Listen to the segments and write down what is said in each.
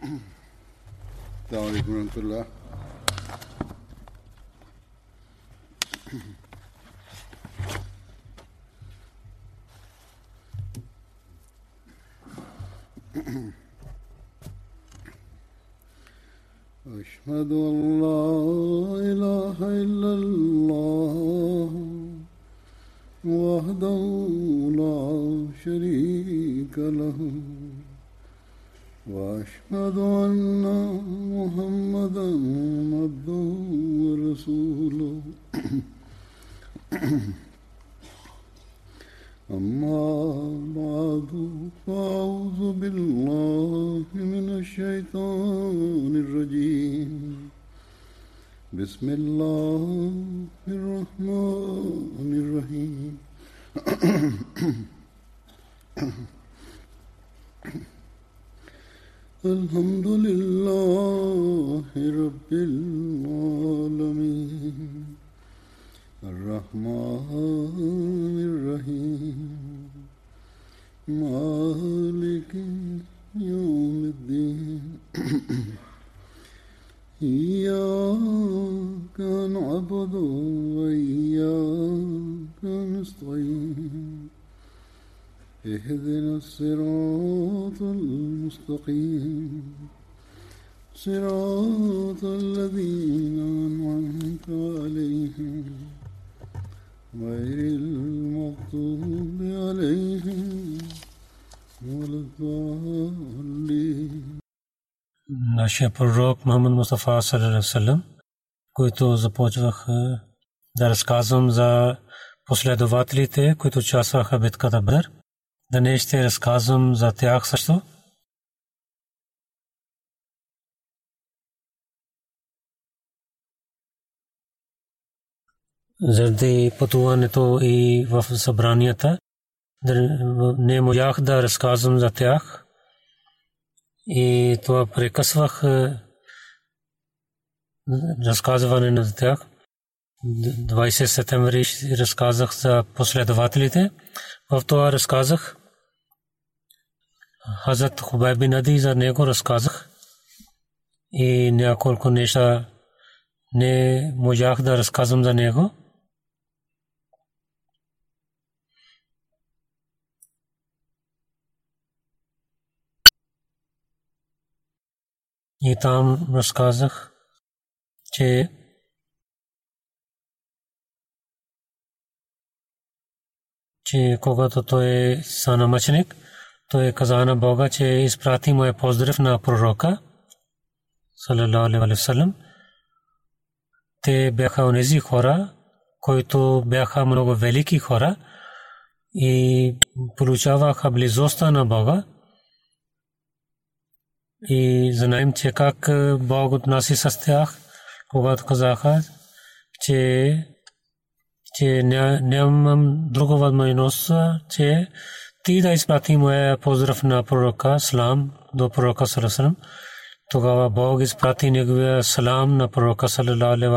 السلام عليكم ورحمة الله أشهد أن بسم الله المغضوب عليهم ولا الضالين нашия пророк Мухаммад Мустафа саллаллаху които започвах да разказвам за последователите, които участваха в битката Бадър. Днес ще разказвам за тях също. Заради пътуването и в събранията, не можах да разказвам за тях. И това прекъсвах разказване на тях. 20 септември разказах за последователите. В това разказах Хазрат Хубай бин Ади за него разказах и няколко неща не можах да разказвам за него. И там разказах, че че когато той стана мъченик, той каза на Бога, че изпрати моя поздрав на пророка, вассалам. Те бяха онези хора, които бяха много велики хора и получаваха близостта на Бога. И знаем, че как Бог отнаси с тях, когато казаха, че че нямам друга възможност, че ти да изпрати моя поздрав на пророка Салам до пророка Салам. Тогава Бог изпрати неговия салам на пророка Салалалаху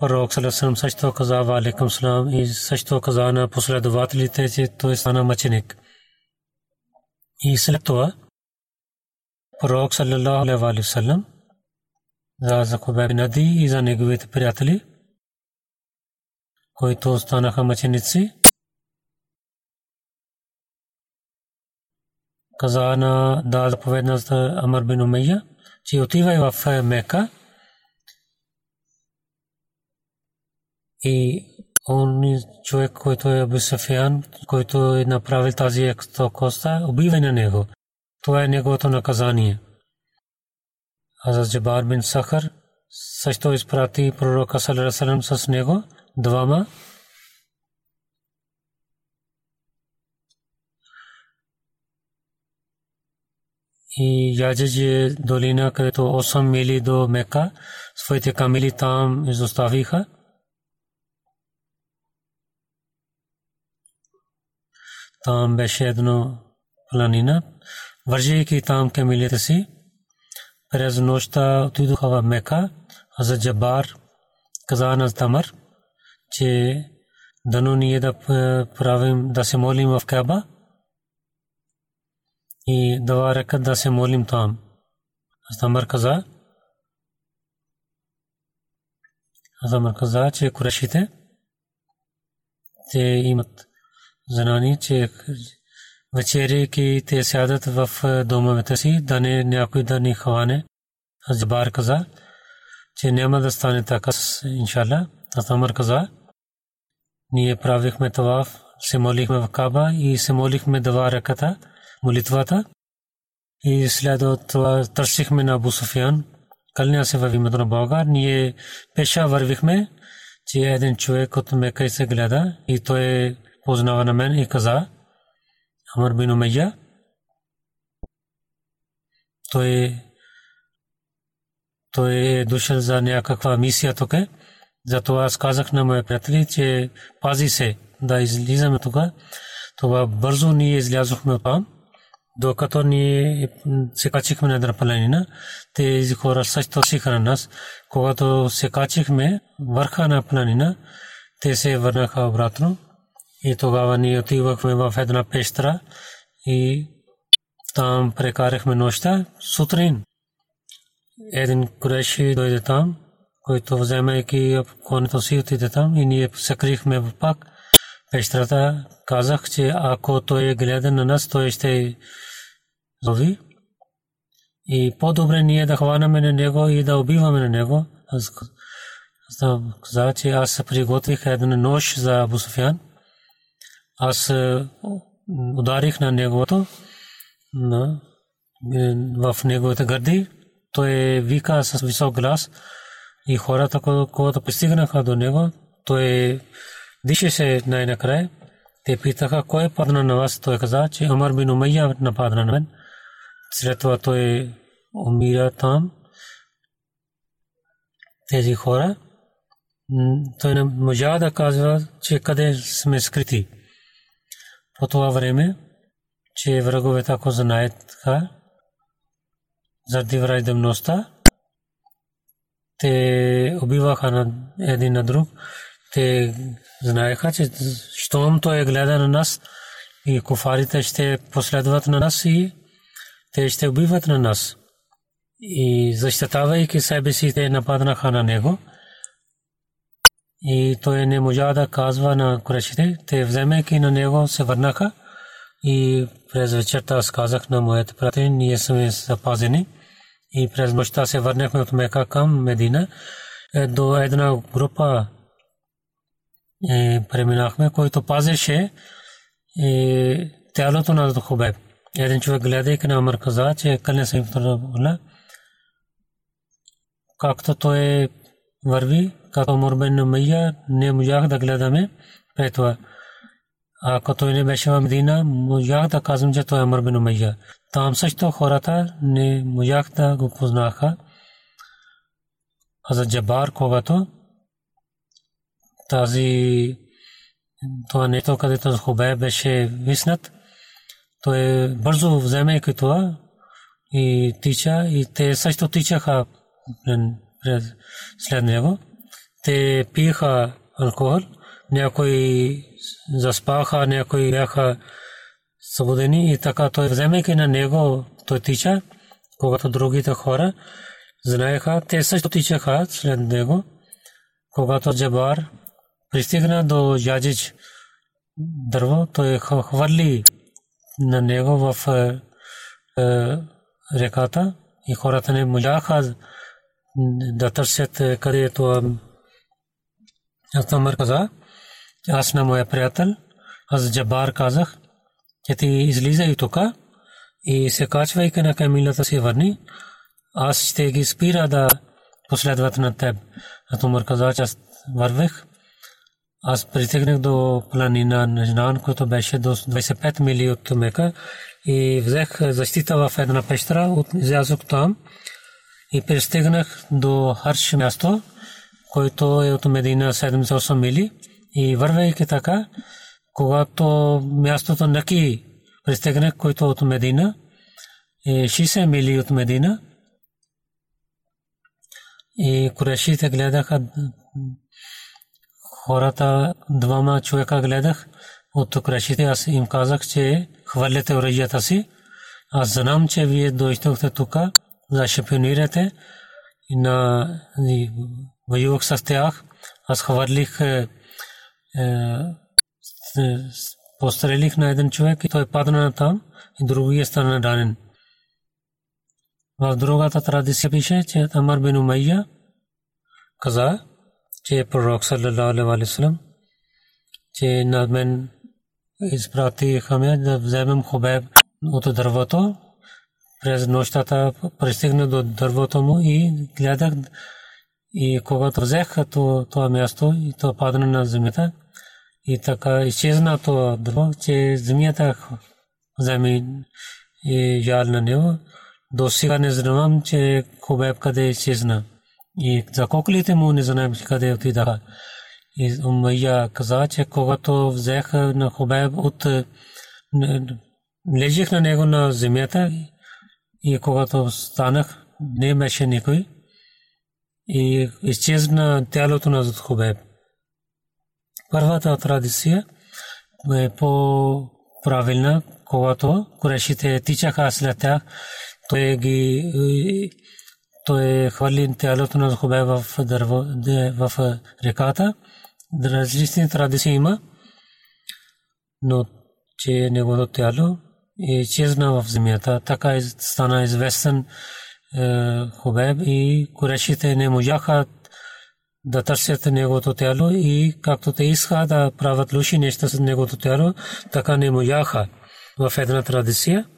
пророк Салам също каза алейкум салам и също каза на последователите, че той стана мъченик. И след това пророк Салалалаху алейхи салам за Закубе бин Ади и за неговите приятели, които станаха мъченици. Каза на да заповедна за Амар бин Умейя, че отивай в Мека и он човек, който е Абу Сафиян, който е направил тази екстокоста, убивай на него. Това е неговото наказание. Хазрат Джабар бин Сахар също изпрати пророка Салерасалам с него двама. И Яджеж е долина, където 8 мили до Мека, своите камили там изоставиха. Там беше едно планина. Вържейки там камилите си, през нощта отидоха в Мека, за Джабар каза на Тамар, че дано ние да правим, да се молим в Каба и два рекат да се молим там. Астамар каза, Астамар каза, че курешите, те имат знание, че вечеряйки те сядат в домовете си, да не някой да ни хване. Азбар каза, че няма да стане така, иншалла. Астамар каза, ние правихме това, се молихме в Каба и се молихме два ръката, молитвата. И след това търсихме на Абу Суфиян, кълня се във името на Бога. Ние пеша вървихме, че един човек от Мека се гледа и той познава на мен и каза, Амар бин Умейя, той той е дошъл за някаква мисия тук. Затова аз казах на моя приятели, че пази се да излизаме тук. Това бързо ние излязохме от там, докато ние се качихме на една планина. Тези хора също сиха на нас. Когато се качихме върха на планина, те се върнаха обратно. И тогава ние отивахме в една пещера и там прекарахме нощта. Сутрин един куреши дойде там, който вземайки конето си отиде там и ние се крихме пак. Пещерата казах, че ако той гледа на нас, той ще зови. И по-добре ние да хванаме на него и да убиваме на него. Аз казах, че аз приготвих един нож за Абу. Аз ударих на неговото, на, в неговите гърди той вика с висок глас и хората, когато пристигнаха до него, той дишеше най-накрая. Те питаха, кой е падна на вас? Той каза, че Амар бин Умайя нападна на мен. След това той умира там. Тези хора. Той не можа да казва, че къде сме скрити. По това време, че враговете ако знаят, заради враждебността. Те убиваха на един на друг. Те знаеха, че щом той гледа на нас и куфарите ще последват на нас и те ще убиват на нас. И защитавайки себе си, те нападнаха на него. И той не можа да казва на курешите. Те вземайки на него се върнаха. И през вечерта аз казах на моите брати, ние сме запазени и през нощта се върнахме от Мека към Медина. До една група преминахме, който пазеше тялото на Хубеб. Един човек гледайки на Амар каза, че кълне се им както той върви, като Мурбен Майя, не можах да гледаме пред това. Ако той не беше в Медина, можах да казвам, че той е бин Умайя. Там също хората не можах да го познаха. А за Джабар, когато тази това нето, където Хубе беше виснат, той бързо вземайки това и тича, и те също тичаха след него. Те пиеха алкохол, някои заспаха, някои бяха свободени и така той вземайки на него той тича, когато другите хора знаеха, те също тичаха след него. Когато Джабар пристигна до Яджич дърво, той хвърли на него в е, е, реката и хората не можаха да търсят е, където Астамър каза, аз на моя приятел, аз Джабар казах, че ти излизай тук и се качвайки на камилата си върни, аз ще ги спира да последват на теб. А Тумар каза, че аз вървех. Аз притегнах до планина Нежнан, който беше до 25 мили от Мека и взех защита в една пещера, излязох там и пристигнах до Харш място, който е от Медина 78 мили. И вървейки така, когато мястото Наки пристигнах, който от Медина, е 60 мили от Медина, и курешите гледаха хората двама човека гледах от Курешите, аз им казах, че хвърляте оръжията си. Аз знам, че вие дойдохте тук, да шпионирате и на воювах с тях. Аз хвърлих, е, е, пострелих на един човек и той падна там и другия стана ранен. В другата традиция пише, че Амар бин Умайя каза, че е пророк саллалаху алейхи салам, че на мен изпрати Хамя да вземем хубеб от дървото. През нощта до дървото и гледах и когато взех това място и то падна на земята и така изчезна това дърво, че земята вземи и ял на него. До сега не знам, че Хубеб къде изчезна. И за коклите му не знаем къде отидаха. И Умайя каза, че когато взеха на Хубеб от лежих на него на земята и когато станах, не беше никой и изчезна тялото на Хубеб. Първата традиция е по-правилна, когато корешите тичаха след тях, той ги той хвърли тялото на Хубеб в, дърво, в реката. Различни традиции има, но че неговото тяло е чезна в земята. Така стана известен Хубеб и корешите не можаха да търсят неговото тяло и както те искаха да правят лоши неща с неговото тяло, така не можаха в една традиция.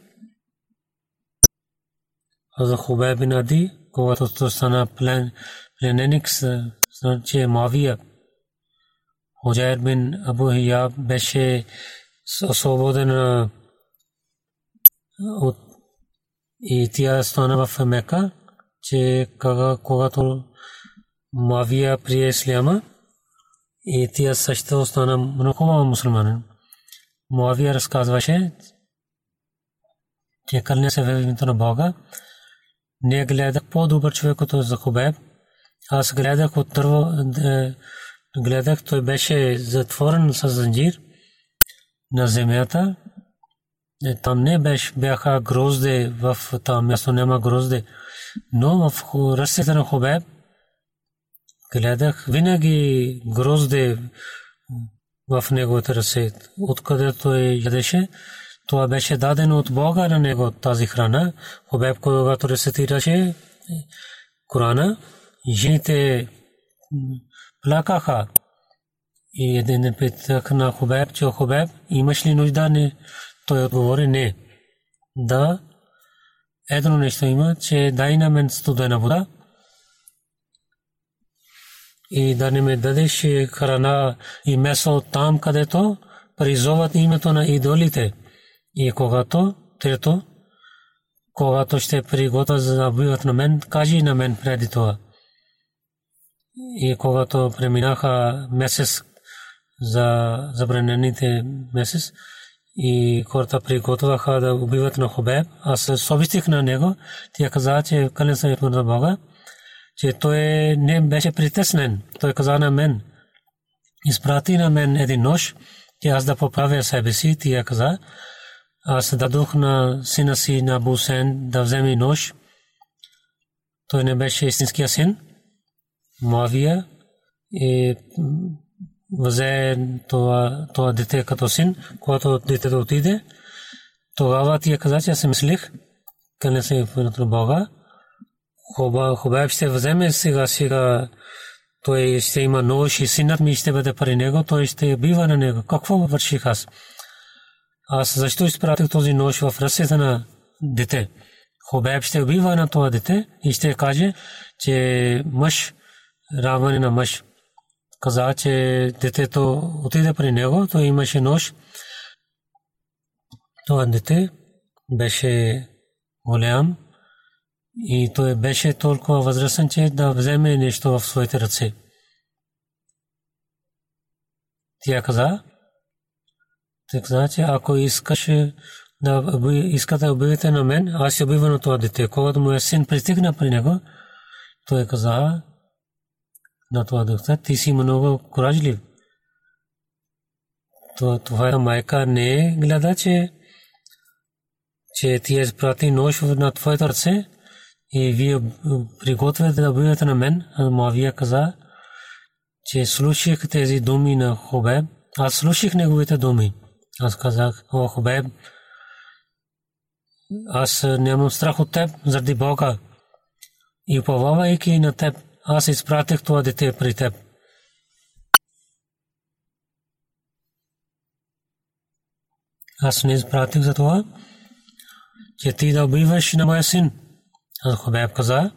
За Хубеб бин Ади, когато стана плененик с че Мавия, Худжайр бин Абу Хия беше освободен от и тя стана в Мека, че когато Мавия прие Исляма и тя също стана много мусулманин. Муавия разказваше, че кълня се в името на Бога. Не гледах по-добър човек от Захубеб. Аз гледах от дърво, гледах, той беше затворен с занджир на земята. Там не бяха грозде в това място, няма грозде. Но в ръстите на Хубеб гледах винаги грозде в неговата ръце. Откъде той ядеше, това беше дадено от Бога на него тази храна. Хубеб, когато рецитираше Корана, жените плакаха. И един питах на Хубеб, че Хубеб, имаш ли нужда? Той отговори не. Да, едно нещо има, че дай на мен студена вода и да не ме дадеш храна и месо там, където призоват името на идолите. И когато, трето, когато ще приготвя за да убиват на мен, кажи на мен преди това. И когато преминаха месец за забранените месец, и хората приготвяха да убиват на Хубеб, аз съвестих на него, тя каза, че кълен съм на Бога, че той не беше притеснен. Той каза на мен, изпрати на мен един нож, че аз да поправя себе си, тя каза, аз дадох на сина си на Бусен да вземе нож. Той не беше истинския син. Мавия и взе това, това дете като син, когато детето отиде, тогава тя каза, че аз мислих, къде се в Бога, Хубаев ще вземе сега, сега той ще има нож и синът ми ще бъде при него, той ще бива на него. Какво върших аз? Аз защо изпратих този нож в ръцете на дете? Хубаев ще убива на това дете и ще каже, че мъж равен на мъж. Каза, че детето отиде при него, той имаше нож. Това дете беше голям, и той беше толкова възрастен, че да вземе нещо в своите ръце. Тя каза, тя каза, ако искаш да искате да убивате на мен, аз ще убива на това дете. Когато моят син пристигна при него, той каза на това дете, ти си много коражлив. то това майка не гледа, че че ти е прати нож на твоето ръце и вие приготвяте да бъдете на мен. Мавия каза, че слушах тези думи на Хубеб. Аз слушах неговите думи. Аз казах, о Хубеб, аз нямам страх от теб заради Бога. И уповавайки на теб, аз изпратих това дете при теб. Аз не изпратих за това, че ти да убиваш на моя син. Аз Хубеб каза,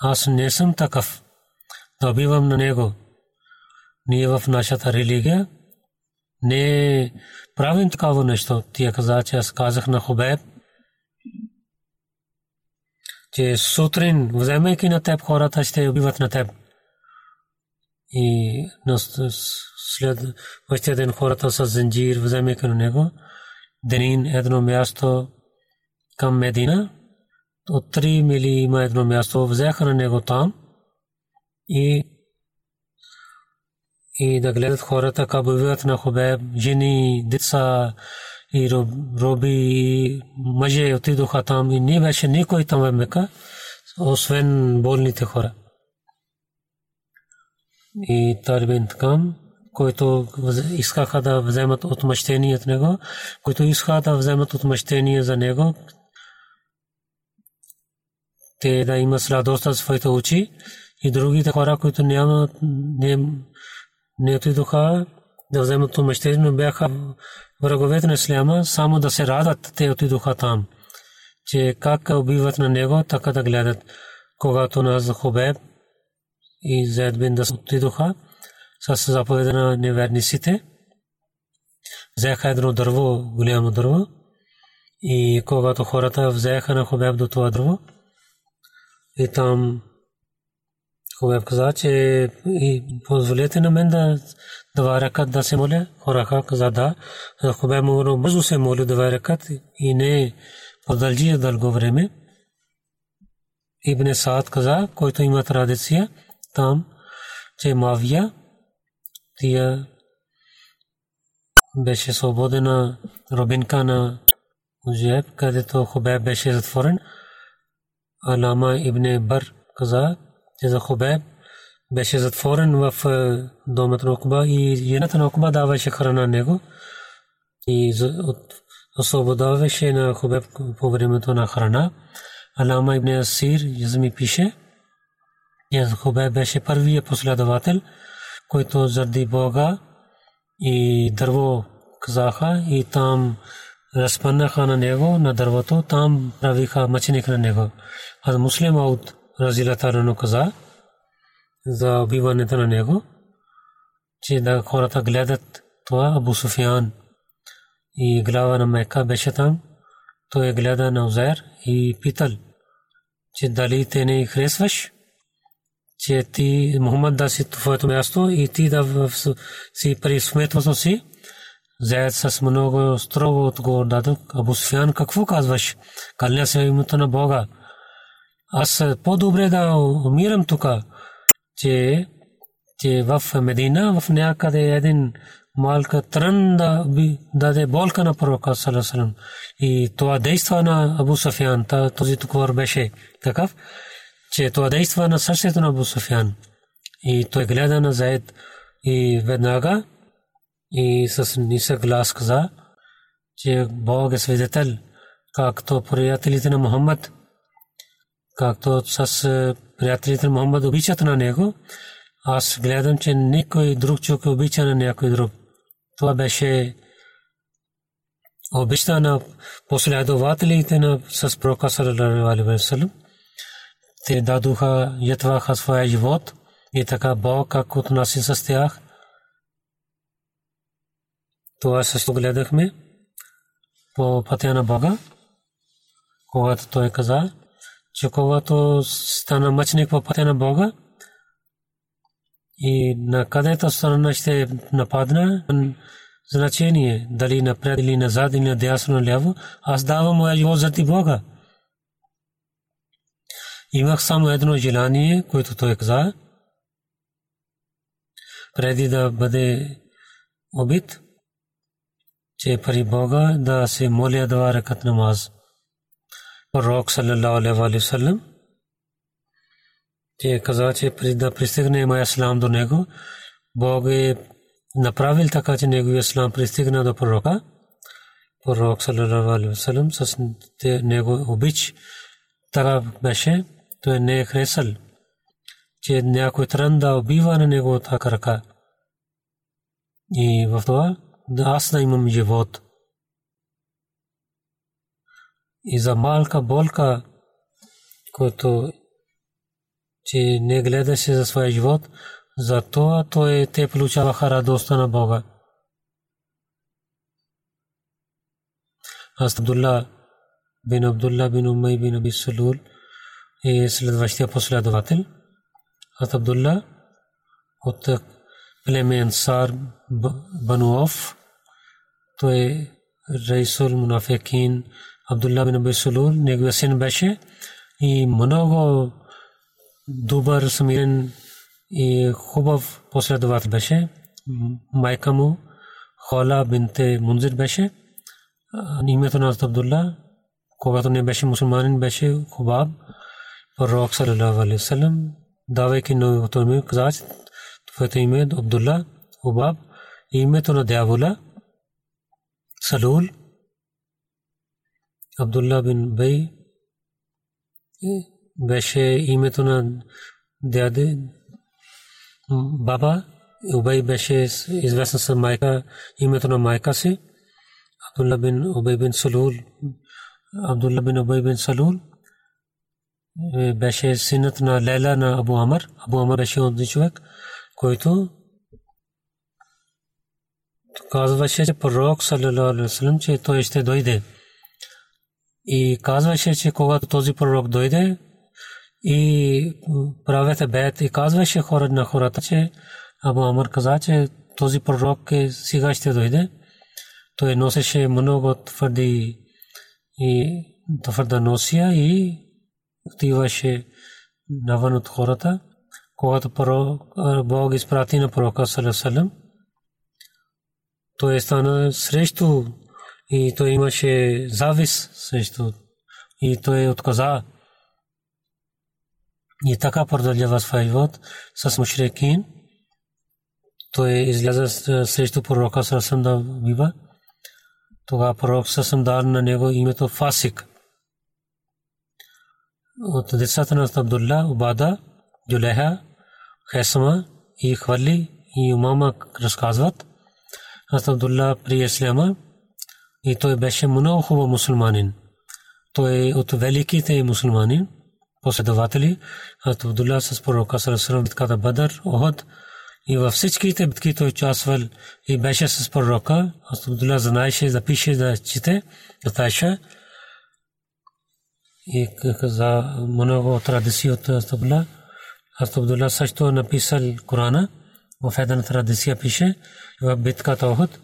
аз не съм такъв да убивам на него. Ние в нашата религия не правим такава нещо. Тия каза, че аз казах на Хубеб, че сутрин, вземайки на теб, хората ще убиват на теб. И след същия ден хората с зенджир, вземайки на него, Денин едно място към Медина, от 3 мили има едно място, взеха на него там и и да гледат хората как убиват на Хубеб, жени, деца и роби, мъже отидоха там и не беше никой там в Мека, освен болните хора. И Тарбин Ткам, които искаха да вземат отмъщение от него, които искаха да вземат отмъщение за него, те да има сладост в своите очи и другите хора, които нямат, не, не отидоха да вземат отмъщение, но бяха враговете на Исляма, само да се радат, те отидоха там. Че как убиват на него, така да гледат. Когато на Хубеб и Зед бин да отидоха с заповеда на неверниците, взеха едно дърво, голямо дърво, и когато хората взеха на Хубеб до това дърво, и там Хубеб каза, че и позволете на мен да два ракат да се моля. Хораха каза да. Хубеб му бързо се моля два ракат и не продължи дълго време. Ибн Саад каза, който има традиция там, че Мавия тия беше свободена робинка на Узеб, където Хубеб беше затворен. Алама Ибн Бар каза, че за Хубеб беше затворен в домът на Окуба и жената на Окуба даваше храна на него и освободаваше на Хубеб по времето на храна. Алама Ибн Асир Язми пише, че Хубеб беше първият последовател, който заради Бога и дърво казаха и там разпънаха на него на дървото, там правиха мъченик на него. А муслим от Разилата Рано каза за убиването на него, че да хората гледат това Абу Суфиан и глава на Мека беше там. Той гледа на Узер и питал, че дали те не харесваш, че ти Мухаммад да си твоето място и ти да си при сметвото си. Заед с много строго отговор дадох. Абу Суфиан, какво казваш? Каля се името на Бога. Аз по-добре да умирам тук, че, че в Медина, в някъде един малка трън да даде болка на пророка Салесалам. И това действа на Абу Суфиан. Този договор беше такъв, че това действа на сърцето на Абу Суфиан. И той гледа на Заед и веднага и с нисък глас каза, че Бог е свидетел, както приятелите на Мухаммад, както с приятелите на Мухаммад обичат на него, аз гледам, че никой друг човек обича на някой друг. Това беше обичта на последователите на с пророка. Те дадоха, ятваха своя живот и така Бог как отнаси с тях – това също гледахме по пътя на Бога, когато той каза, че когато стана мъчник по пътя на Бога и на където страна ще нападна, значение дали напред или назад или надясно наляво, аз давам живот заради Бога. Имах само едно желание, което той каза, преди да бъде убит че при Бога да се моля два ракат намаз. Пророк саллалаху алейхи ва саллям че каза, че да пристигне моя слам до него, Бог е направил така, че неговия слам пристигна до пророка. Пророк саллалаху алейхи ва саллям с него обич така беше, той не е хресал, че някой трън да убива на неговата крака. И в това да аз да имам живот. И за малка болка, който че не гледаше за своя живот, за това той те получаваха радостта на Бога. Аз Абдулла бин Абдулла бин Умай бин Аби Салул е следващия последовател. Аз Абдулла от племе Ансар Бануов. Той е Рейсул Мунафекин Абдулла бин Аби Салул. Неговия син беше и много добър, смирен и хубав последовател беше. Майка му Хола бинте Мунзир беше. Името на Абдулла, когато не беше мусулманин, беше Хубаб. Пророк саллалаху алейхи вассалам, давайки новото име, каза, твоето име е Абдулла, Хубаб, името на дявола, Салул, Абдулла бин Бей, беше името на дяде баба Убай беше известен с майка, името на майка си, Абдулла бин Убай бин Салул. Абдулла бин Убай бин Салул беше синът на Лейла на Абу Амр. Абу Амр беше онзи човек, който казваше, че пророк саллалаху алейхи вассалам, че той ще дойде. И казваше, че когато този пророк дойде, и правете бед и казваше хора на хората, че Абу Амр каза, че този пророк е сега ще дойде. Той носеше много твърди и твърда носия и отиваше навън от хората. Когато Бог изпрати на пророка Салесалем, той стана срещу и той имаше завис срещу и той отказа и така продължава своя живот с мушрикин. Той изляза срещу пророка Сасам да бива. Тогава пророк Сасам дар на него името Фасик. От децата на Абдулла, Убада, Джулеха, Хесама и Хвали и Умама разказват. Аз Абдулла при Исляма и той беше много хубав мусулманин. Той е от великите мусулманин последователи, Абдулла с пророка Сарасалам битката Бадър, Охот и във всичките битки той участвал и беше с пророка. Абдулла знаеше да пише, да чете, да пише. И за много традиции от Абдулла. Абдулла също написал Корана. В една традиция пише в битката Охот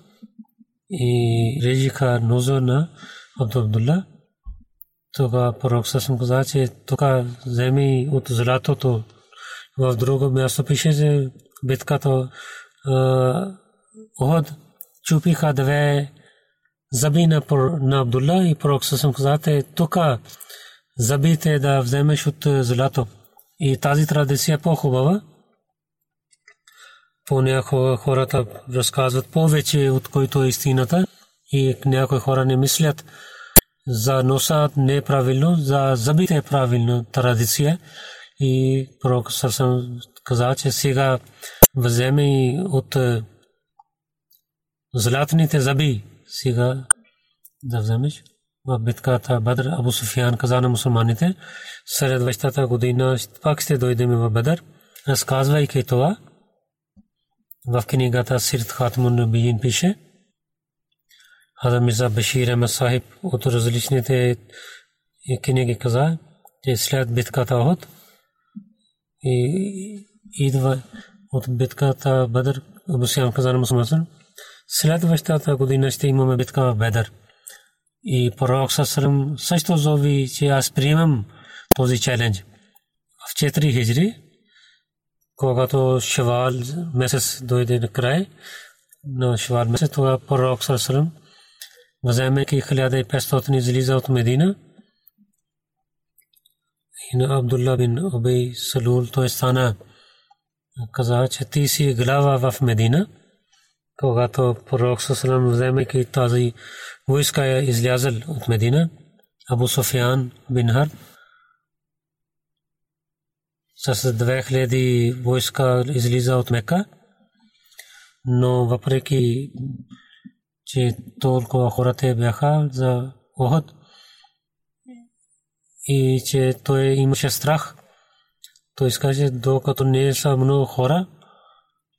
и режиха нозо на Абдулла. Тогава пророк съм каза, че тук вземи от златото в друго място пише, че битката Охот чупиха две зъби на, на Абдулла и пророк съм каза, че тук зъбите да вземеш от злато. И тази традиция е по-хубава. Понякога хората разказват повече от който е истината и някои хора не мислят, за носа не е правилно, за зъбите е правилно традиция. И пророк Сарсам каза, че сега вземе от златните зъби сега да вземеш. В битката Бадр Абу Суфиян каза на мусулманите, сред вещата година пак ще дойдем в Бадр, разказвайки това. В книгата Сирт Хатмун Набиин пише, Хазар Мирза Башир Ахмед Сахиб от различните книги каза, че след битката Охот и идва от битката Бадър, Абу Сиям каза на мусулман, следващата година ще имаме битка в Бедър. И пророк Сасалам също зови, че аз приемам този челендж. В 4 хиджри, когато Шавал месец дойде на край, на Шавал месец, тогава пророк Сасалам вземайки 1500 излиза от Медина. И на Абдулла бин Убей Салул той стана каза, че ти си глава в Медина. Когато пророк Сасалам вземайки тази войска е излязъл от Медина, Абу Софиян бин Хар с 2000 войска излиза от Мека, но въпреки че толкова хората бяха за Охот и че той имаше страх. Той изкаже, докато не са много хора,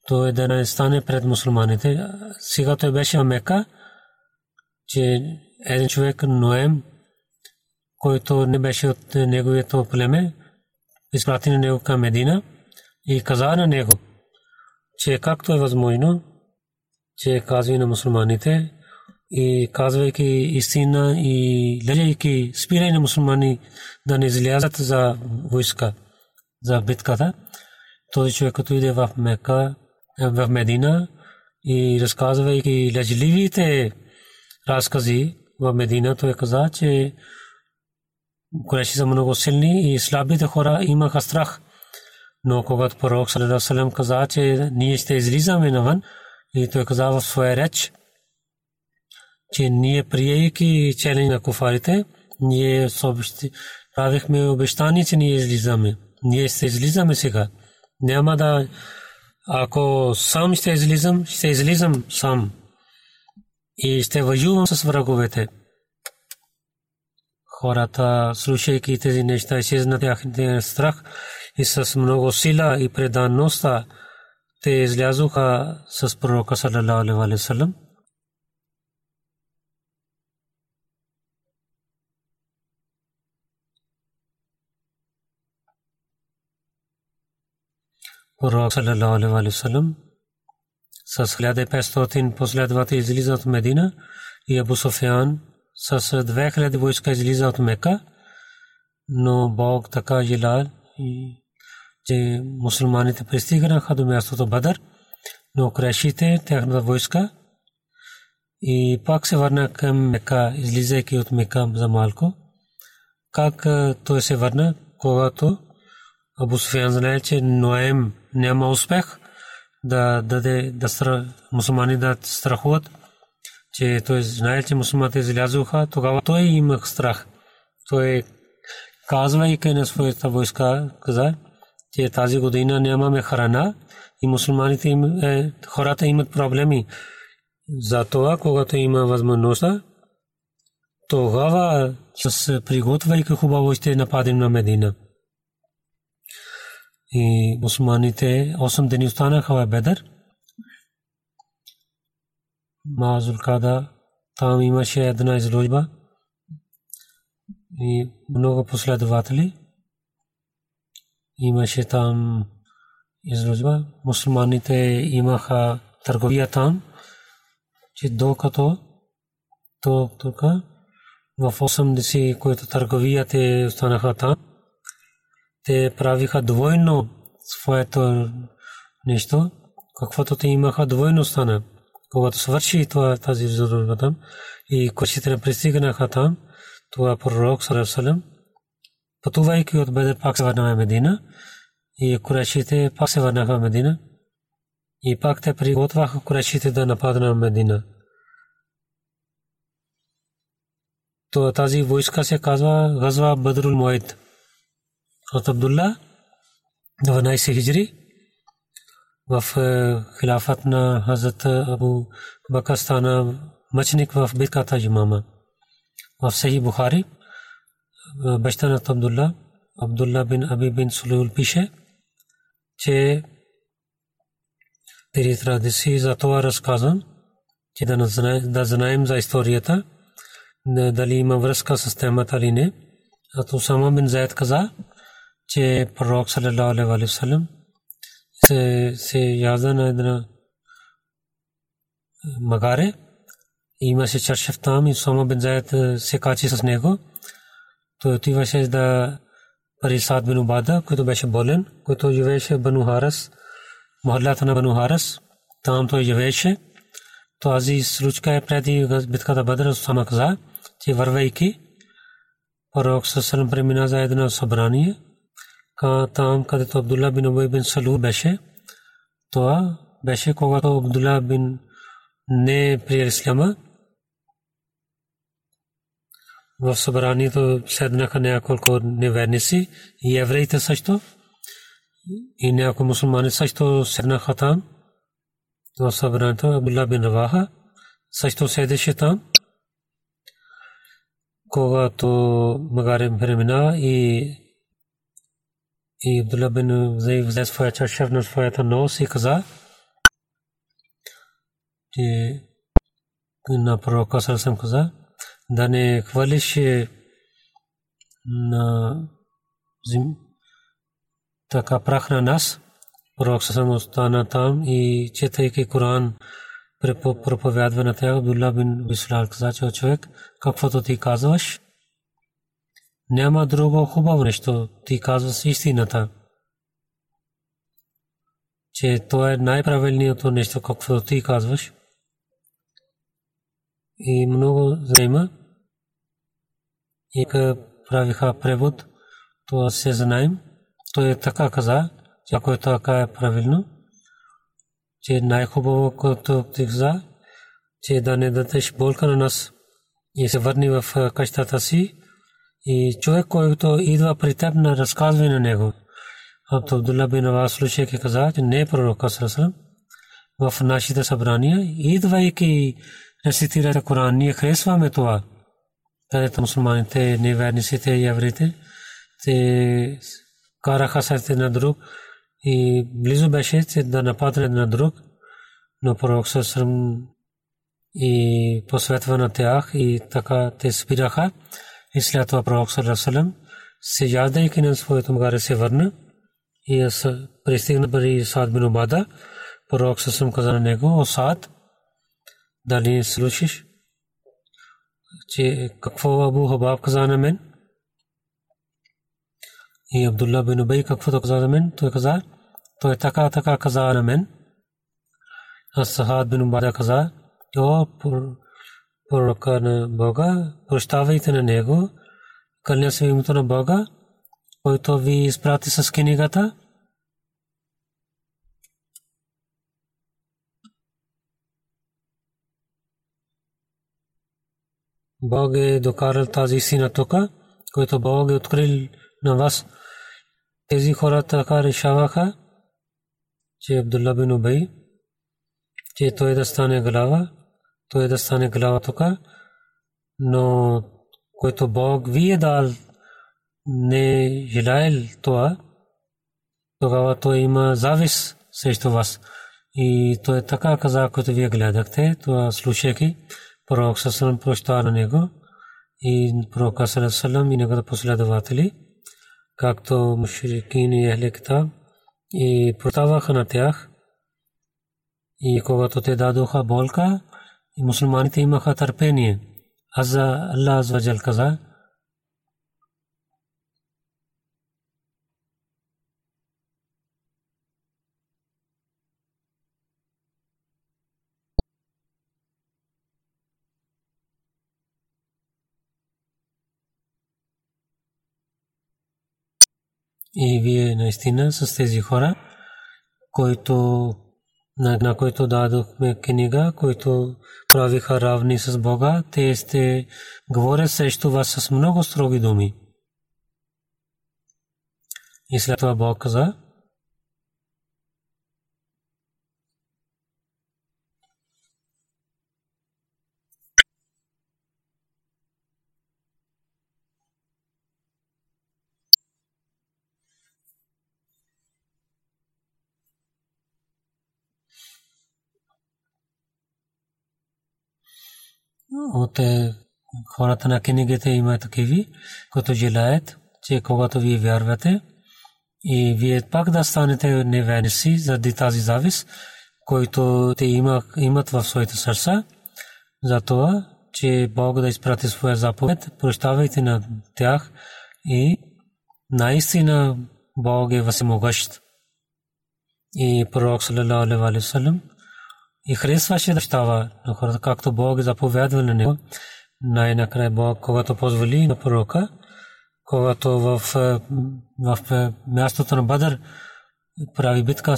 той да не стане пред мусулманите. Сега той беше в Мека, че един човек Ноем, който не беше от неговото племе, изпрати на него към Медина и каза на него, че както е възможно, че казва на мусулманите и казвайки истина и лежайки спирай на мусулмани да не излязат за войска, за битката. Този човек, като иде в Мека, в Медина и разказвайки лежливите разкази в Медина, той каза, че Куреши са много силни и слабите хора имаха страх. Но когато пророк Салам каза, че ние ще излизаме навън, и той каза в своя реч, че ние приейки челени на куфарите, ние правихме обещание, че ние излизаме. Ние ще излизаме сега. Няма да... Ако сам ще излизам, ще излизам сам. И ще воювам с враговете. Хората, слушайки тези неща, изчезнат тяхния страх и с много сила и преданността, те излязоха с пророка саллалаху алейхи ва саллям. Пророк саллалаху алейхи ва саллям с 1500 последователи излиза от Медина и Абу Суфян с 2000 войска излиза от Мека, но Бог така желал и че мусулманите пристигнаха до мястото Бадър, но крешите тяхната войска и пак се върна към Мека, излизайки от Мека за малко. Как той се върна, когато Абу Суфиян знае, че Ноем няма успех да даде да мусулмани да страхуват, че той знае, че мусулманите излязоха, тогава той имах страх. Той казвайки на своята войска, каза, че тази година нямаме храна и мусулманите е, хората имат проблеми. Затова, когато има възможността, тогава с приготвяйки хубаво ще нападем на Медина. И мусулманите 8 дни останаха в Бедър. Мазул Када, там имаше една изложба и много последователи имаше там изложба. Мусулманите имаха търговия там, че докато то тук в 80, които търговията останаха там, те правиха двойно своето нещо, каквото те имаха двойно стана. Когато свърши това, тази изложба там и кошите пристигнаха там, това пророк Салам пътувайки от Бедер пак се върна в Медина и курешите пак се върнаха Медина и пак те приготвяха курешите да нападнат Медина. То тази войска се казва Газва Бадрул Муайд. От Абдулла 12 хиджри в е, хилафът на Хазрат Абу Бакр стана мъченик в битката Джимама. В Сахи Бухари баща на Абдулла, Абдулла бин Аби бин Сулул пише, че тези традиции за това разказвам, че да, да знаем за историята, дали има връзка с темата или не. А Усама бин Зайд каза, че пророк саллалаху алейхи ва саллям се се язда на една магаре. Имаше чаршев там и Усама бин Зайд се качи с него той отиваше да пари Сад бин Убада, който беше болен, който живееше в Бану Харас, махалата на Бану Харас. Там той живееше. тази случка е преди битката Бадр Усама каза, че вървейки пророк Сасалам премина за едно събрание, там където Абдулла бин Убай бин Салул беше, това беше когато Абдулла бин не приел исляма. В събранието седнаха няколко неверници и евреите също. И някои мусулмани също седнаха там. Това събранието Абдулла бин Раваха също седеше там. Когато Магарем премина и и Абдулла бин Заид взе своя чашев на своята нос и каза, че на пророка Сарасам каза, да не хвалиш на зим, така прах на нас. Пророк Сарасам остана там и четайки Коран, проповядва на тях Абдулла бин Бислал каза, че човек, каквото ти казваш, няма друго хубаво нещо, ти казваш истината. Че то е най-правилното нещо, каквото ти казваш и много заема. И правиха превод, то се знаем. Той е така каза, че ако е така е правилно, че най-хубаво, което ти каза, че да не дадеш болка на нас и се върни в къщата си и човек, който идва при теб на разказване на него. Абдулла бин Авас слушайки каза, че не е пророк в нашите събрания, идвайки рецитирате Коран. Ние харесваме това. Където мусулманите, неверниците и евреите, те караха сърце на друг и близо беше да нападне на друг, но пророк Сърсърм и посветва на тях и така те спираха. И след това пророк Сърсърм се ядайки на своето магаре се върна и пристигна при Саад бин Убада. Пророк Сърсърм каза на него, о Саад, дали слушаш, че какво Абу Хабаб каза на мен? И Абдулла бин Убей каквото каза на мен, той каза, той така така каза на мен. А Сахад бин Убада каза, о пророка на Бога, прощавайте на него, кълня се името на Бога, който ви изпрати с книгата, Бог е докарал тази сина тук, който Бог е открил на вас. Тези хора така решаваха, че Абдулла бин Убей, че той да стане глава, той да стане глава тук, но който Бог ви е дал, не желаел това, тогава той има завис срещу вас. И той така каза, който вие гледахте, това слушайки, пророк Сасалам прощава на него и пророк Сасалам и неговите последователи, както мушрикин и Китаб, и прощаваха на тях. И когато те дадоха болка, и мусулманите имаха търпение. Аза Аллах Азваджал каза, И вие наистина с тези хора, които на, които дадохме книга, които правиха равни с Бога, те сте говорят срещу вас с много строги думи. И след това Бог каза, от хората на книгите има такива, които желаят, че когато вие вярвате и вие пак да станете неверници заради тази завис, който те имат в своите сърца, за това, че Бог да изпрати своя заповед, прощавайте на тях и наистина Бог е възмогъщ. И пророк алейхи и харесваше да става на хората, както Бог заповядва на него. Най-накрая Бог, когато позволи на пророка, когато в, в мястото на Бадър прави битка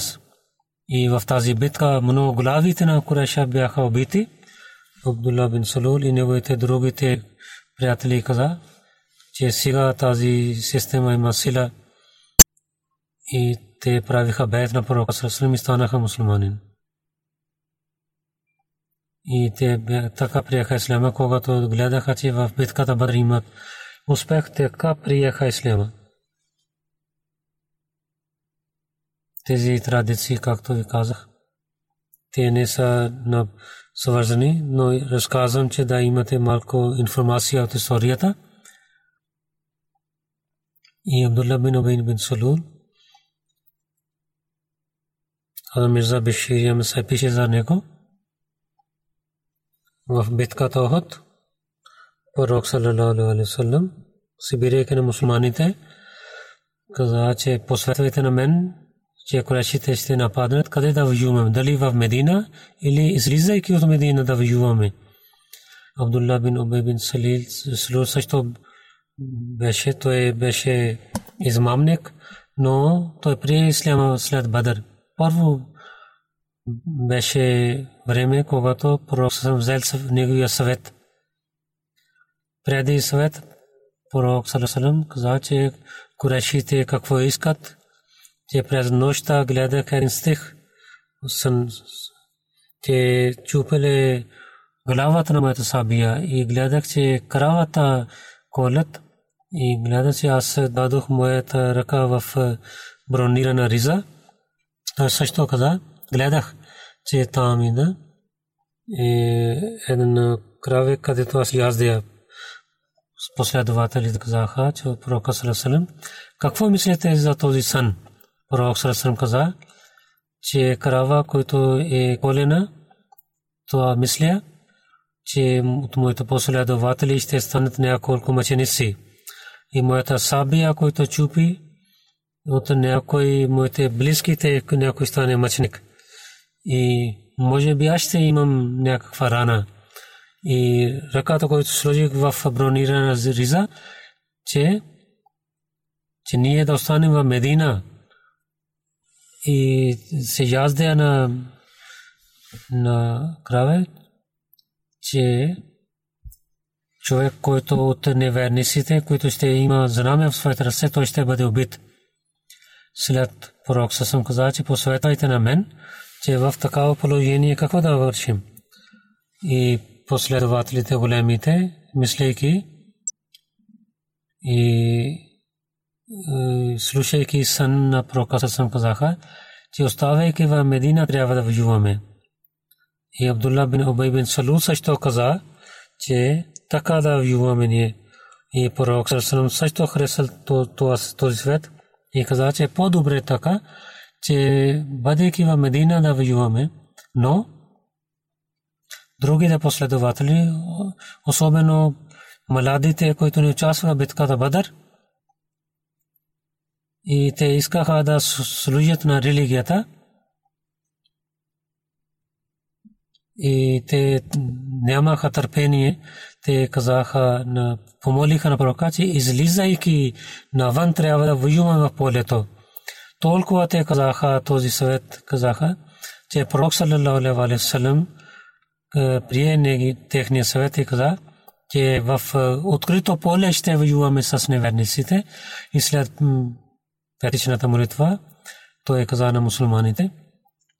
и в тази битка много главите на Куреша бяха убити. Абдулла бин Салул и неговите другите приятели каза, че сега тази система има сила и те правиха бед на пророка Сърслим и станаха мусулманин. И те така приеха исляма, когато гледаха, че в битката Бадр имат успех, така приеха исляма. Тези традиции, както ви казах, те не са на свързани, но разказвам, че да имате малко информация от историята. И Абдулла бин Убейн бин Салул, Хазам Мирза Бишир се пише за него в битката Охот. Пророк саллалаху алейхи васалам Сибирия на мусулманите каза, че посветвайте на мен че Курашите ще нападнат, къде да воюваме? Дали в Медина или излизайки от Медина да воюваме? Абдулла бин Убей бин Салил Салур също беше, той беше измамник, но той прие исляма след Бадър. Първо беше време, когато пророк съм взел неговия съвет. Преди съвет пророк Салам каза, че Курешите какво искат, че през нощта гледах един стих, че чупеле главата на моята сабия и гледах, че кравата колят и гледах, че аз дадох моята ръка в бронирана риза. Той също каза, гледах, че там ида един краве, където аз яздя последователи казаха, че пророка Салесалем, какво мислите за този сън? Пророк Сърсърм каза, че крава, който е колена, това мисля, че от моите последователи ще станат няколко мъченици. И моята сабия, който чупи, от някой моите близките, някой стане мъченик. И може би аз ще имам някаква рана. И ръката, който сложих в бронирана риза, че, че ние да останем в Медина, и се яздя на, на краве, че човек, който от неверниците, който ще има знаме в своите ръце, той ще бъде убит. След пророк съм казал, че посветвайте на мен, че в такава положение какво да вършим. И последователите големите, мислейки и слушайки сън на пророка съм казаха, че оставайки в Медина трябва да воюваме. И Абдулла бин Убай бин Салул също каза, че така да воюваме ние. И пророк също харесал този свет и каза, че по-добре така, че бъдейки в Медина да воюваме, но другите последователи, особено младите, които не участваха в битката Бадър, и те искаха да служат на религията. И те нямаха търпение. Те казаха, помолиха на пророка, че излизайки навън трябва да воюваме в полето. Толкова те казаха, този съвет казаха, че пророк саллалаху алейхи салам прие неги техния съвет и каза, че в открито поле ще воюваме с неверниците и след петичната молитва, той е каза на мусулманите,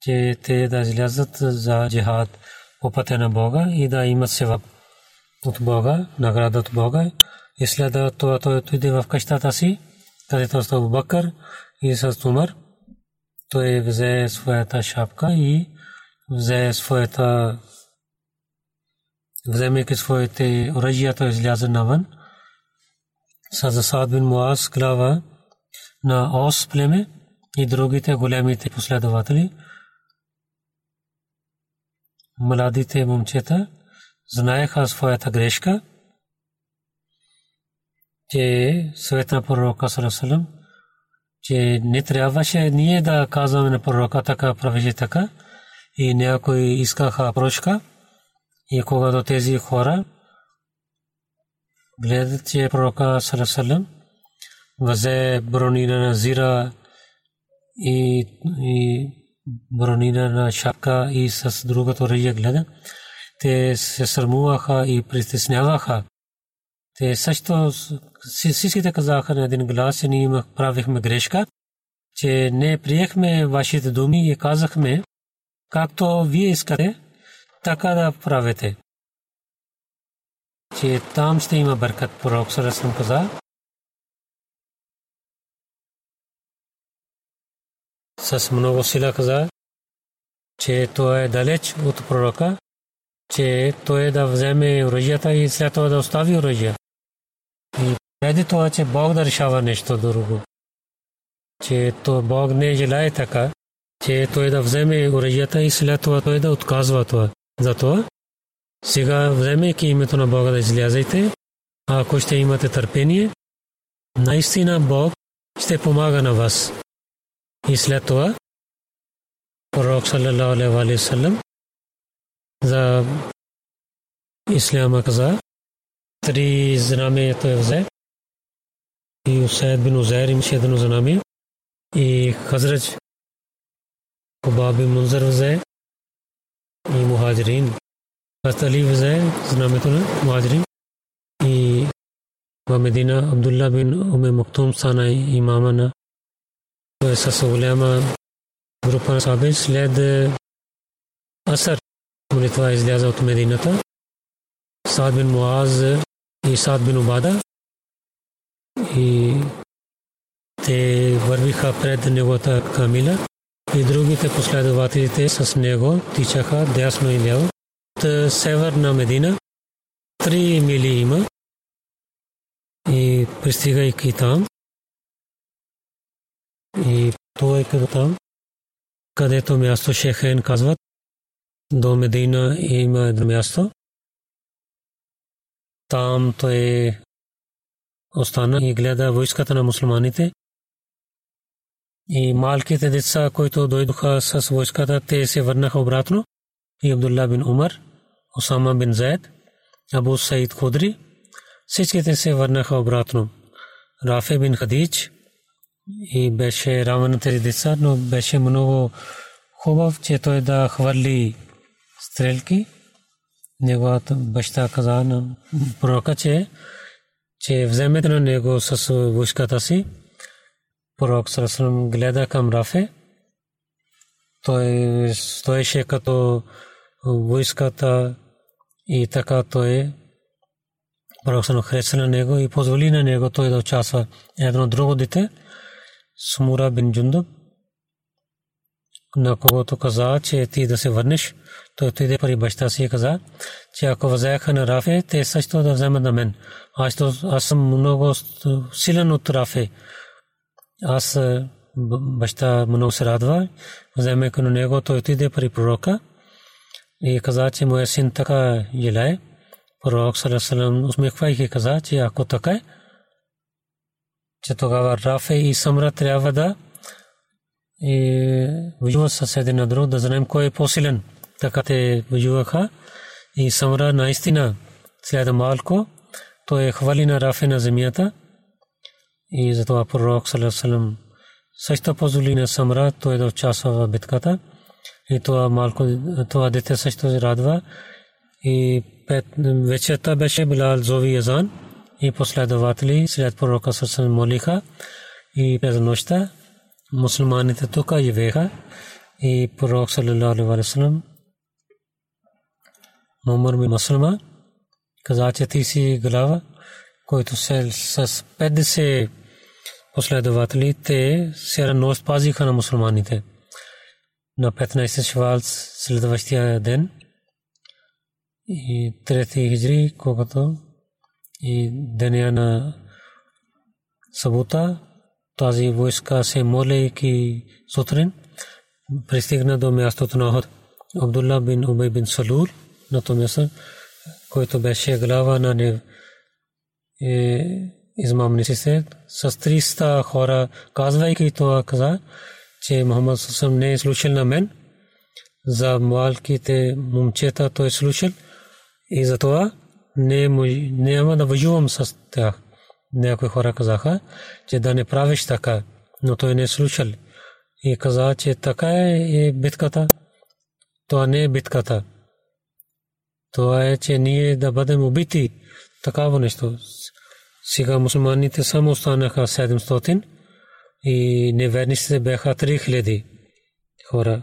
че те да излязат за джихад по пътя на Бога и да имат севап от Бога, награда от Бога. И след това той отиде в къщата си, където става Бакър и с Умар. Той взе своята шапка и взе своята вземайки своите оръжия, той изляза навън. С бин Муаз глава на Ос племе и другите големите последователи. Младите момчета знаеха своята грешка, че света пророка Сарасалам, че не трябваше ние да казваме на пророка така, правеше така. и някои искаха прошка. И когато тези хора гледат, че пророка Сарасалам взе бронина на зира и, и бронина на шапка и с другото ръжие гледа, те се срамуваха и притесняваха. Те също всичките казаха на един глас, че ние правихме грешка, че не приехме вашите думи и казахме, както вие искате, така да правите. Че там ще има бъркат, пророк Сарасам каза. С много сила каза, че той е далеч от пророка, че той да вземе оръжията и след това да остави оръжия. И преди това, че Бог да решава нещо друго. Че то Бог не желая така, че той да вземе оръжията и след това той да отказва това. Затова сега вземайки името на Бога да излязете, ако ще имате търпение, наистина Бог ще помага на вас. И след това пророк саллалаху алейхи ва саллям за исляма каза три взе и Усайд бин Узайр имаше едно знамение и Хазрач Кубаби Мунзар взе и Мухаджирин Али взе знамето на Мухаджирин и в Медина Абдулла бин Уме Мактум стана имама на той е с голяма група на сабе след Асър молитва изляза от Медината Саад бин Муаз и Саад бин Убада и те вървиха пред неговата камила и другите последователите с него тичаха дясно и ляво. От северна Медина. Три мили има. И пристигайки там. И той е като там, където място Шехен казват, до Медина има едно място. Там той остана и гледа войската на мусулманите. И малките деца, които дойдоха с войската, те се върнаха обратно. И Абдулла бин Умар, Осама бин Зайд, Абу Саид Худри, всичките се върнаха обратно. Рафе бин Хадич и беше равен на тези деца, но беше много хубав, че той да хвърли стрелки. Неговата баща каза на пророка, че, че вземете на него с войската си. Пророк Сарасалам гледа към Рафе. Той стоеше като войската и така той Пророк Сарасалам хареса на него и позволи на него той да участва едно друго дете. Сумура бин Джундуб на когото каза, че ти да се върнеш, той отиде при баща си и каза, че ако взеха на Рафе, те също да вземат на мен. Аз, аз съм много силен от Рафе. Аз баща много се радва, вземе на него, той отиде при пророка и каза, че моя син така желае. Пророк Салесалам усмихвайки каза, че ако така е, че тогава Рафе и Самра трябва да и воюва с един на друг, да знаем кой е по-силен. Така те воюваха и Самра наистина след малко той е хвали на Рафе на земята и затова пророк Салесалам също позволи на Самра той да участва в битката и това малко това дете също се радва и вечерта беше Билал Зови Язан и последователи след пророка Салесалам молиха и през нощта мусулманите тук живееха и пророк саллалаху алейхи ва саллям Момър ми Маслама каза, че ти си глава, който се с 50 последователи, те сера нощ пазиха на мусулманите. На 15 швал следващия ден и трети хиджри, когато и деня на събота, тази войска се молейки сутрин пристигна до мястото на Охот. Абдулла бин Убей бин Салул на то място, който беше глава на не е, измамниците с 300 хора, казвайки това каза, че Мухаммад Сусам не е слушал на мен, за малките момчета той слушал и затова не няма да воювам с тях. Някои хора казаха, че да не правиш така, но той не слушал. И каза, че така е битката. Това не е битката. Това е, че ние да бъдем убити. Такава нещо. Сега мусулманите само останаха 700 и неверниците бяха 3000 хора.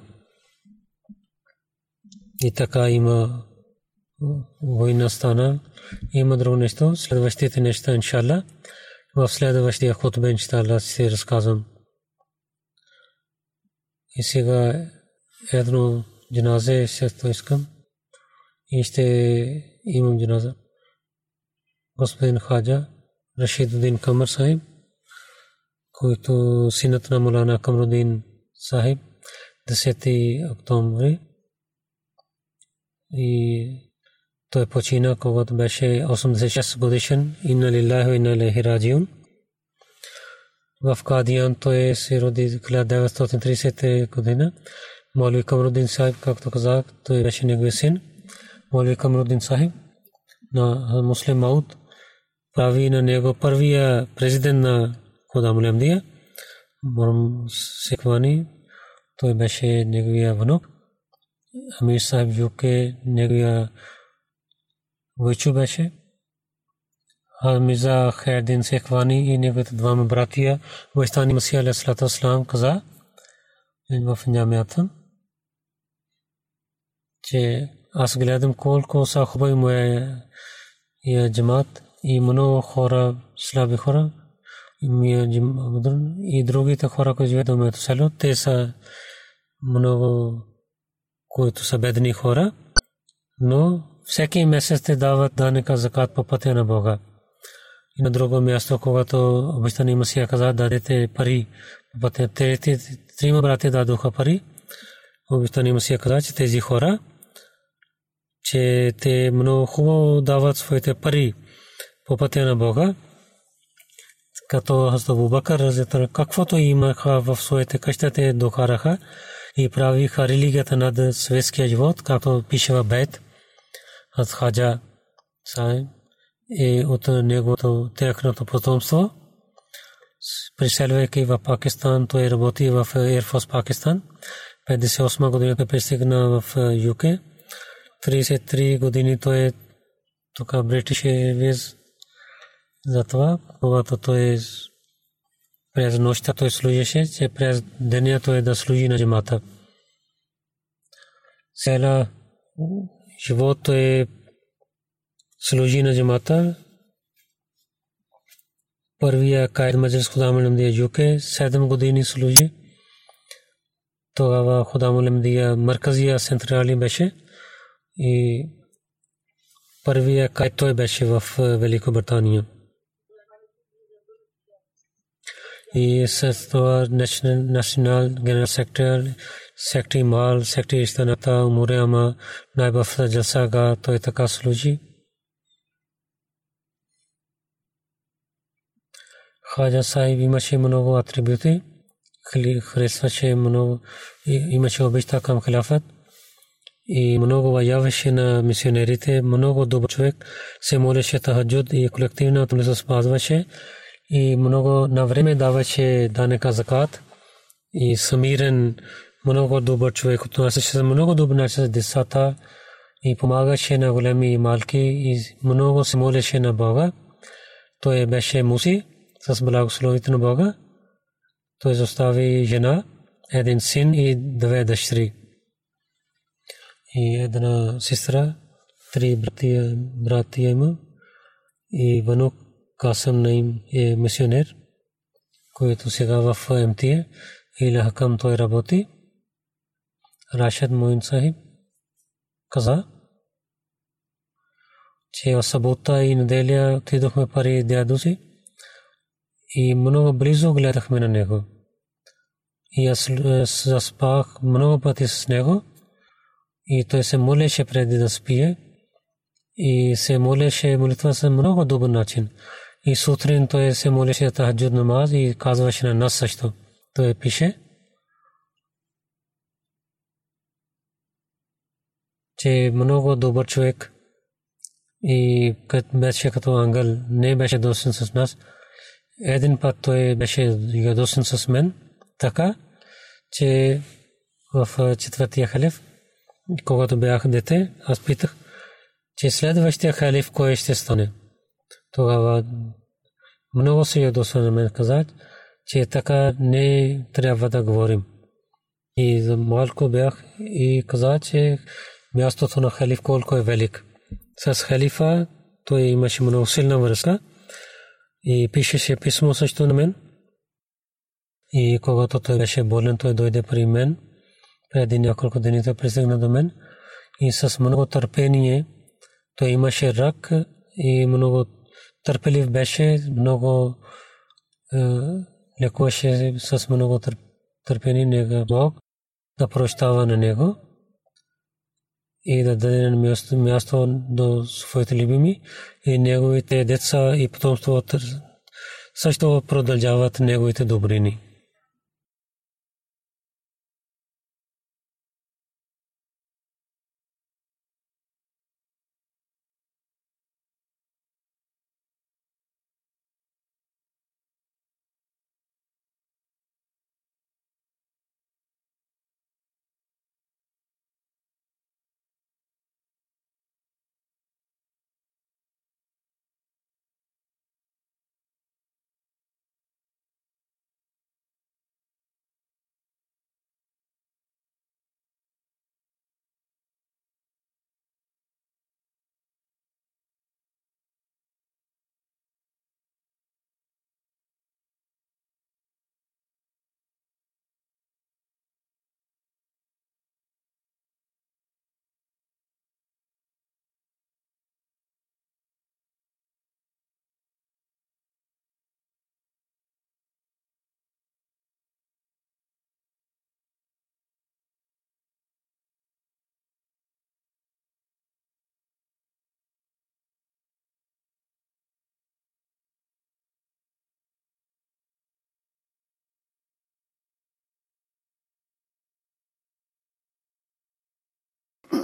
И така има война стана. Има друго нещо. Следващите неща, иншалла. В следващия хотбе, иншалла, си разказвам. И сега едно джаназе ще искам. И ще имам джаназа. Господин Хаджа, Рашидудин Камар Сахиб, който синът на Мулана Камрудин Сахиб, 10 октомври. И той почина, когато беше 86 годишен. Инна лилахи инна илайхи раджиун. В Кадиян той се роди 1930 година. Молви Камрудин Сахиб, както казах, той беше неговия син. Молви Камрудин Сахиб на Муслим Мауд прави на него първия президент на Худам Лемдия. Мурм Секвани, той беше неговия внук. Амир Сахиб Юке, неговия войчу беше. Миза Хайдин Секвани и неговите двама братия, Вайстани Масия Алейхиссалату Вассалам каза в нямята, че аз гледам колко са хубави моя джамат и много хора, слаби хора, и другите хора, които живеят в моето село, те са много, които са бедни хора, но всеки месец те дават данъка закат по пътя на Бога. И на друго място, когато обещани Масия каза, дадете пари по пътя, те трима брати дадоха пари, обещани Масия каза, че тези хора, че те много хубаво дават своите пари по пътя на Бога, като Хазда Бакър, каквото имаха в своите къща, те докараха и правиха религията над светския живот, както пише в Бейт, Хаджа Сай и от неговото тяхното потомство. Приселвайки в Пакистан, той работи в Air Force Пакистан. 58 година пристигна в ЮК. 33 години той е тук Бритиш Airways затова, когато той през нощта той служеше, че през деня той да служи на джамата. Села живот той служи на джамата. Първия кайд маджлис Худам Аламдия Юке 7 години служи. Тогава Худам Аламдия марказия централи беше и първия кайд той беше в Великобритания. и с това национал генерал сектор сектори мал сектори истаната умуре ама най-бав джалсага той така служи Хаджа Сайб имаше много атрибути, харесваше много, имаше обичта към халафът и много ваяваше на мисионерите, много добър човек, се молеше тахаджуд и колективно се спазваше и много на време даваше данъка закат и самирен много добър човек отнасяше се много добър начин с децата и помагаше на големи малки и много се молеше на Бога. Той беше муси с благословите на Бога. Той застави жена, един син и две дъщери. И една сестра, три братия, братия има и внук Касъм Наим е мисионер, който сега в МТ или Хакам той работи. Рашид Моин Сахиб каза, че в събота и неделя отидохме пари дядо си и много близо гледахме на него. И аз заспах много пъти с него и той се молеше преди да спие и се молеше молитва с много добър начин. И сутрин той се молеше тахаджуд намаз и казваше на нас също. Той пише. че много добър човек и беше като ангел, не беше досен с нас. Един път той беше ядосен с мен, така, че в четвъртия халиф, когато бях дете, аз питах, че следващия халиф кой ще стане. Тогава много се ядоса на мен каза, че така не трябва да говорим. И за малко бях и каза, че мястото на халиф колко е велик. С халифа той имаше много силна връзка и пишеше писмо също на мен. И когато той беше болен, той дойде при мен. Преди няколко дни той пристигна до мен и с много търпение той имаше рак и много търпелив беше, много лекуваше с много търпение нега Бог да прощава на него и да даде място, място до своите любими и неговите деца и потомство също продължават неговите добрини.